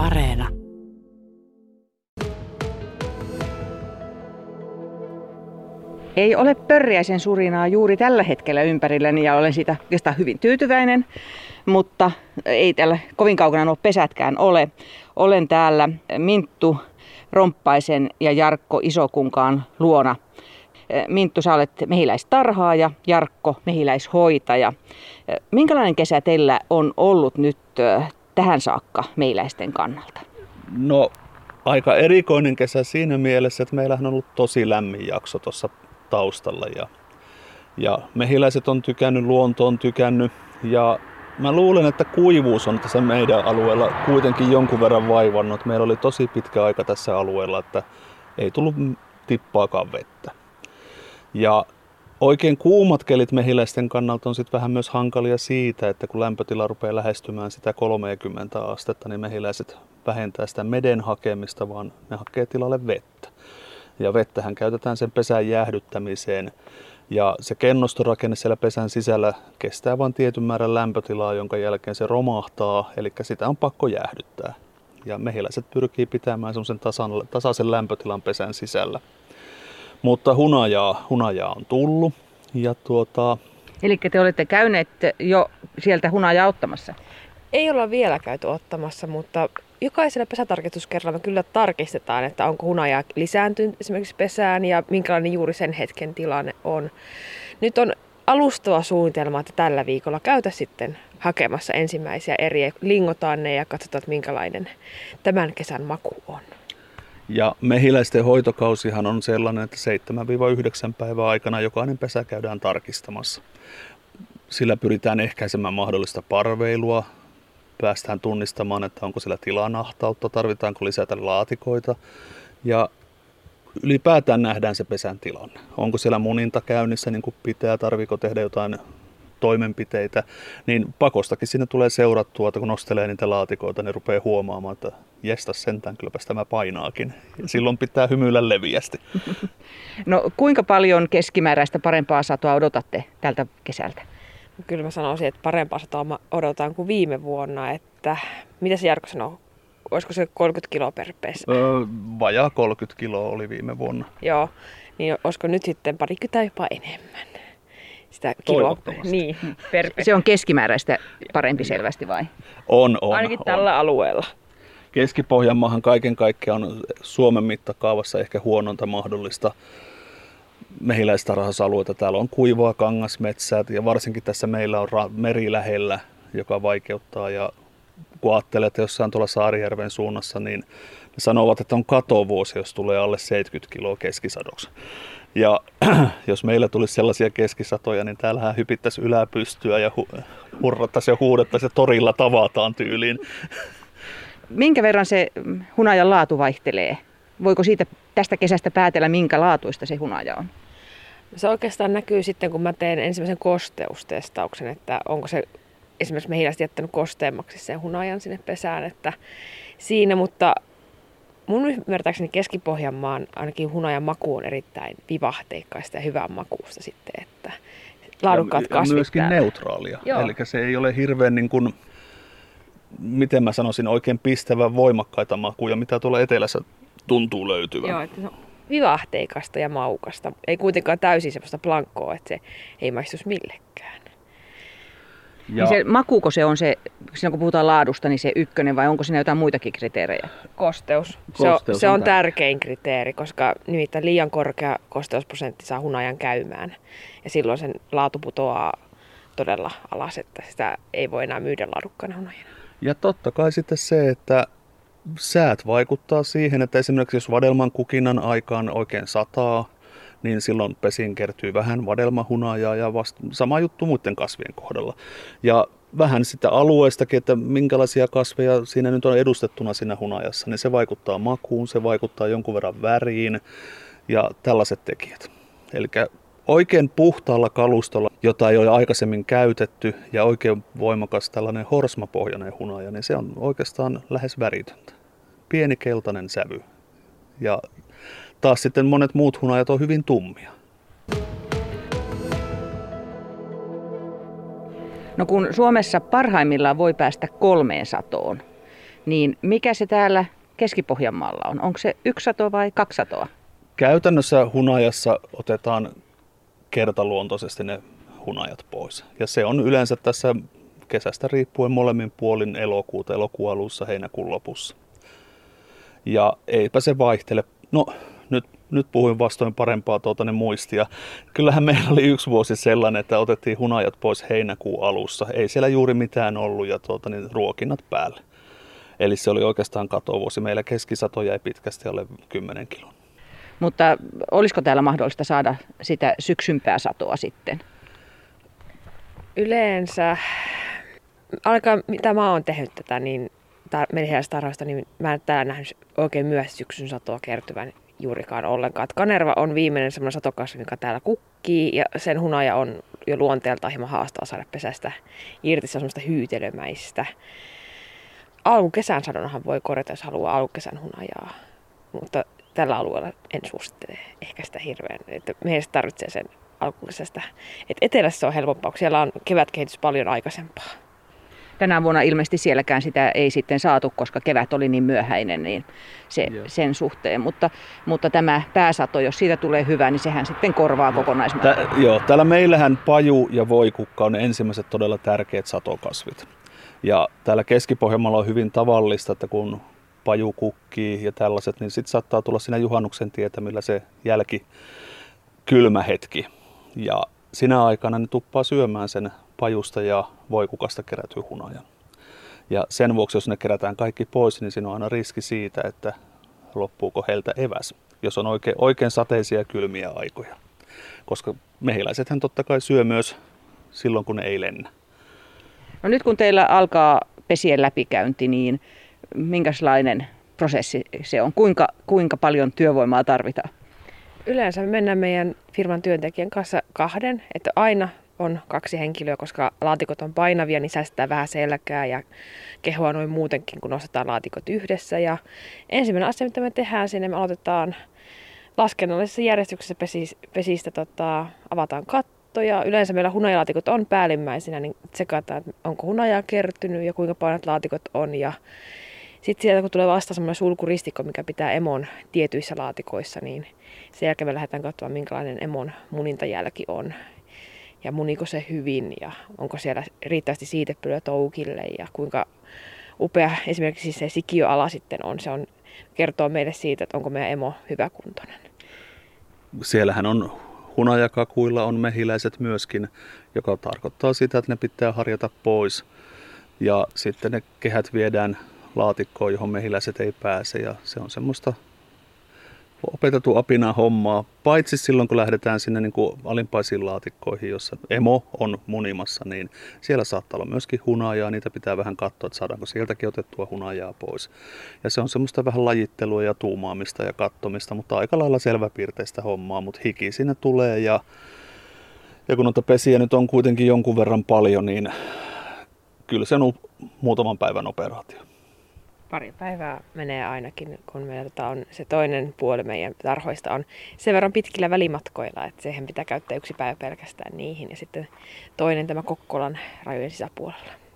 Areena. Ei ole pörriäisen surinaa juuri tällä hetkellä ympärilläni ja olen siitä oikeastaan hyvin tyytyväinen, mutta ei täällä kovin kaukana nuo pesätkään ole. Olen täällä Minttu Romppaisen ja Jarkko Isokunkaan luona. Minttu, sä olet mehiläistarhaaja, Jarkko mehiläishoitaja. Minkälainen kesä teillä on ollut nyt tähän saakka meiläisten kannalta? No aika erikoinen kesä siinä mielessä, että meillähän on ollut tosi lämmin jakso tuossa taustalla ja, ja mehiläiset on tykännyt, luonto on tykännyt ja mä luulen, että kuivuus on tässä meidän alueella kuitenkin jonkun verran vaivannut. Meillä oli tosi pitkä aika tässä alueella, että ei tullut tippaakaan vettä. Ja oikein kuumat kelit mehiläisten kannalta on sitten vähän myös hankalia siitä, että kun lämpötila rupeaa lähestymään sitä 30 astetta, niin mehiläiset vähentää sitä meden hakemista, vaan ne hakee tilalle vettä. Ja vettähän käytetään sen pesän jäähdyttämiseen. Ja se kennostorakenne siellä pesän sisällä kestää vain tietyn määrän lämpötilaa, jonka jälkeen se romahtaa, eli sitä on pakko jäähdyttää. Ja mehiläiset pyrkii pitämään semmoisen tasaisen lämpötilan pesän sisällä. Mutta hunajaa, hunajaa on tullut. Ja tuota... Eli te olette käyneet jo sieltä hunajaa ottamassa? Ei olla vielä käyty ottamassa, mutta jokaisella pesätarkistuskerralla me kyllä tarkistetaan, että onko hunaja lisääntynyt esimerkiksi pesään ja minkälainen juuri sen hetken tilanne on. Nyt on alustava suunnitelma, että tällä viikolla käytä sitten hakemassa ensimmäisiä eriä, lingotaan ne ja katsotaan, että minkälainen tämän kesän maku on. Ja mehiläisten hoitokausihan on sellainen, että 7-9 päivän aikana jokainen pesä käydään tarkistamassa. Sillä pyritään ehkäisemään mahdollista parveilua, päästään tunnistamaan, että onko siellä tilanahtautta, tarvitaanko lisätä laatikoita ja ylipäätään nähdään se pesän tilanne. Onko siellä muninta käynnissä niin kuin pitää, tarviko tehdä jotain toimenpiteitä, niin pakostakin sinne tulee seurattua, että kun nostelee niitä laatikoita, niin rupeaa huomaamaan, että jesta sentään, kylläpäs tämä painaakin. Ja silloin pitää hymyillä leviästi. No kuinka paljon keskimääräistä parempaa satoa odotatte tältä kesältä? Kyllä mä sanoisin, että parempaa satoa odotan kuin viime vuonna. Että, mitä se Jarkko sanoo? Olisiko se 30 kiloa per pesä? Öö, vajaa 30 kiloa oli viime vuonna. Joo, niin olisiko nyt sitten parikymmentä jopa enemmän? Sitä kiloa niin, per Se on keskimääräistä parempi selvästi vai? On, on. Ainakin tällä on. alueella. Keski-Pohjanmaahan kaiken kaikkiaan on Suomen mittakaavassa ehkä huononta mahdollista mehiläistarhausalueita. Täällä on kuivaa kangasmetsää ja varsinkin tässä meillä on meri lähellä, joka vaikeuttaa. Ja kun ajattelee, että jossain tuolla Saarijärven suunnassa, niin ne sanovat, että on katovuosi, jos tulee alle 70 kiloa keskisadoksi. Ja jos meillä tulisi sellaisia keskisatoja, niin täällähän hypittäisi yläpystyä ja hu- hurrattaisiin ja huudettaisiin ja torilla tavataan tyyliin. Minkä verran se hunajan laatu vaihtelee? Voiko siitä tästä kesästä päätellä, minkä laatuista se hunaja on? Se oikeastaan näkyy sitten, kun mä teen ensimmäisen kosteustestauksen, että onko se esimerkiksi mehiläiset jättänyt kosteemmaksi sen hunajan sinne pesään, että siinä, mutta mun ymmärtääkseni Keski-Pohjanmaan ainakin hunajan maku on erittäin vivahteikkaista ja hyvää makuusta sitten, että laadukkaat kasvit. Ja myöskin täällä. neutraalia, Joo. eli se ei ole hirveän niin kuin, miten mä sanoisin, oikein pistävän voimakkaita makuja, mitä tuolla etelässä tuntuu löytyvän. Joo, että se on vivahteikasta ja maukasta. Ei kuitenkaan täysin sellaista plankkoa, että se ei maistuisi millekään. Ja... Niin se, makuuko se on se, silloin kun puhutaan laadusta, niin se ykkönen vai onko siinä jotain muitakin kriteerejä? Kosteus. Kosteus se on, se on tärkein kriteeri, koska nimittäin liian korkea kosteusprosentti saa hunajan käymään. Ja silloin sen laatu putoaa todella alas, että sitä ei voi enää myydä laadukkaana hunajana. Ja totta kai sitten se, että säät vaikuttaa siihen, että esimerkiksi jos vadelman kukinnan aikaan oikein sataa, niin silloin pesiin kertyy vähän vadelmahunajaa ja vasta, sama juttu muiden kasvien kohdalla. Ja vähän sitä alueestakin, että minkälaisia kasveja siinä nyt on edustettuna siinä hunajassa, niin se vaikuttaa makuun, se vaikuttaa jonkun verran väriin ja tällaiset tekijät. Eli oikein puhtaalla kalustolla, jota ei ole aikaisemmin käytetty ja oikein voimakas tällainen horsmapohjainen hunaja, niin se on oikeastaan lähes väritöntä. Pieni keltainen sävy. Ja taas sitten monet muut hunajat on hyvin tummia. No kun Suomessa parhaimmillaan voi päästä kolmeen satoon, niin mikä se täällä Keski-Pohjanmaalla on? Onko se yksi sato vai kaksi satoa? Käytännössä hunajassa otetaan kertaluontoisesti ne hunajat pois. Ja se on yleensä tässä kesästä riippuen molemmin puolin elokuuta, elokuun alussa, heinäkuun lopussa. Ja eipä se vaihtele. No, nyt, nyt puhuin vastoin parempaa tuota, ne muistia. Kyllähän meillä oli yksi vuosi sellainen, että otettiin hunajat pois heinäkuun alussa. Ei siellä juuri mitään ollut ja tuota, niin ruokinnat päälle. Eli se oli oikeastaan katovuosi. Meillä keskisato jäi pitkästi alle 10 kilon. Mutta olisiko täällä mahdollista saada sitä syksympää satoa sitten? Yleensä, alkaa mitä mä oon tehnyt tätä, niin tar- niin mä en täällä nähnyt oikein myös syksyn satoa kertyvän juurikaan ollenkaan. Et kanerva on viimeinen semmoinen satokasvi, mikä täällä kukkii ja sen hunaja on jo luonteeltaan hieman haastaa saada pesästä irti. Se on semmoista hyytelömäistä. Alkukesän sadonnahan voi korjata, jos haluaa alkukesän hunajaa. Mutta tällä alueella en suosittele ehkä sitä hirveän. Että meistä tarvitsee sen alkukesästä. Et etelässä on helpompaa, kun siellä on kevätkehitys paljon aikaisempaa. Tänä vuonna ilmeisesti sielläkään sitä ei sitten saatu, koska kevät oli niin myöhäinen niin se, sen suhteen. Mutta, mutta tämä pääsato, jos siitä tulee hyvä, niin sehän sitten korvaa kokonaismäärän. Joo, täällä meillähän paju ja voikukka on ensimmäiset todella tärkeät satokasvit. Ja täällä keski on hyvin tavallista, että kun paju kukkii ja tällaiset, niin sitten saattaa tulla siinä juhannuksen tietämillä se jälki kylmä hetki. Ja sinä aikana ne tuppaa syömään sen pajusta ja voikukasta kerätyy hunajan. Ja sen vuoksi, jos ne kerätään kaikki pois, niin siinä on aina riski siitä, että loppuuko heiltä eväs, jos on oikein, oikein sateisia kylmiä aikoja. Koska mehiläisethän totta kai syö myös silloin, kun ne ei lennä. No nyt kun teillä alkaa pesien läpikäynti, niin minkälainen prosessi se on? Kuinka, kuinka paljon työvoimaa tarvitaan? Yleensä me mennään meidän firman työntekijän kanssa kahden, että aina on kaksi henkilöä, koska laatikot on painavia, niin säästää vähän selkää ja kehoa noin muutenkin, kun nostetaan laatikot yhdessä. Ja ensimmäinen asia, mitä me tehdään sinne, me aloitetaan laskennallisessa järjestyksessä pesistä, tota, avataan katto ja yleensä meillä hunajalaatikot on päällimmäisenä, niin tsekataan, että onko hunajaa kertynyt ja kuinka painat laatikot on. Ja sitten sieltä kun tulee vasta semmoinen sulkuristikko, mikä pitää emon tietyissä laatikoissa, niin sen jälkeen me lähdetään katsomaan, minkälainen emon munintajälki on. Ja muniko se hyvin ja onko siellä riittävästi siitepölyä toukille ja kuinka upea esimerkiksi se sikioala sitten on. Se on, kertoo meille siitä, että onko meidän emo hyväkuntoinen. Siellähän on hunajakakuilla on mehiläiset myöskin, joka tarkoittaa sitä, että ne pitää harjata pois. Ja sitten ne kehät viedään laatikkoon, johon mehiläiset ei pääse. Ja se on semmoista opetettu apina hommaa, paitsi silloin kun lähdetään sinne niin kuin alimpaisiin laatikkoihin, jossa emo on munimassa, niin siellä saattaa olla myöskin hunajaa, niitä pitää vähän katsoa, että saadaanko sieltäkin otettua hunajaa pois. Ja se on semmoista vähän lajittelua ja tuumaamista ja kattomista, mutta aika lailla selväpiirteistä hommaa, mutta hiki sinne tulee ja, ja kun noita pesiä nyt on kuitenkin jonkun verran paljon, niin kyllä se on muutaman päivän operaatio pari päivää menee ainakin, kun meillä tota on se toinen puoli meidän tarhoista on sen verran pitkillä välimatkoilla, että siihen pitää käyttää yksi päivä pelkästään niihin ja sitten toinen tämä Kokkolan rajojen sisäpuolella.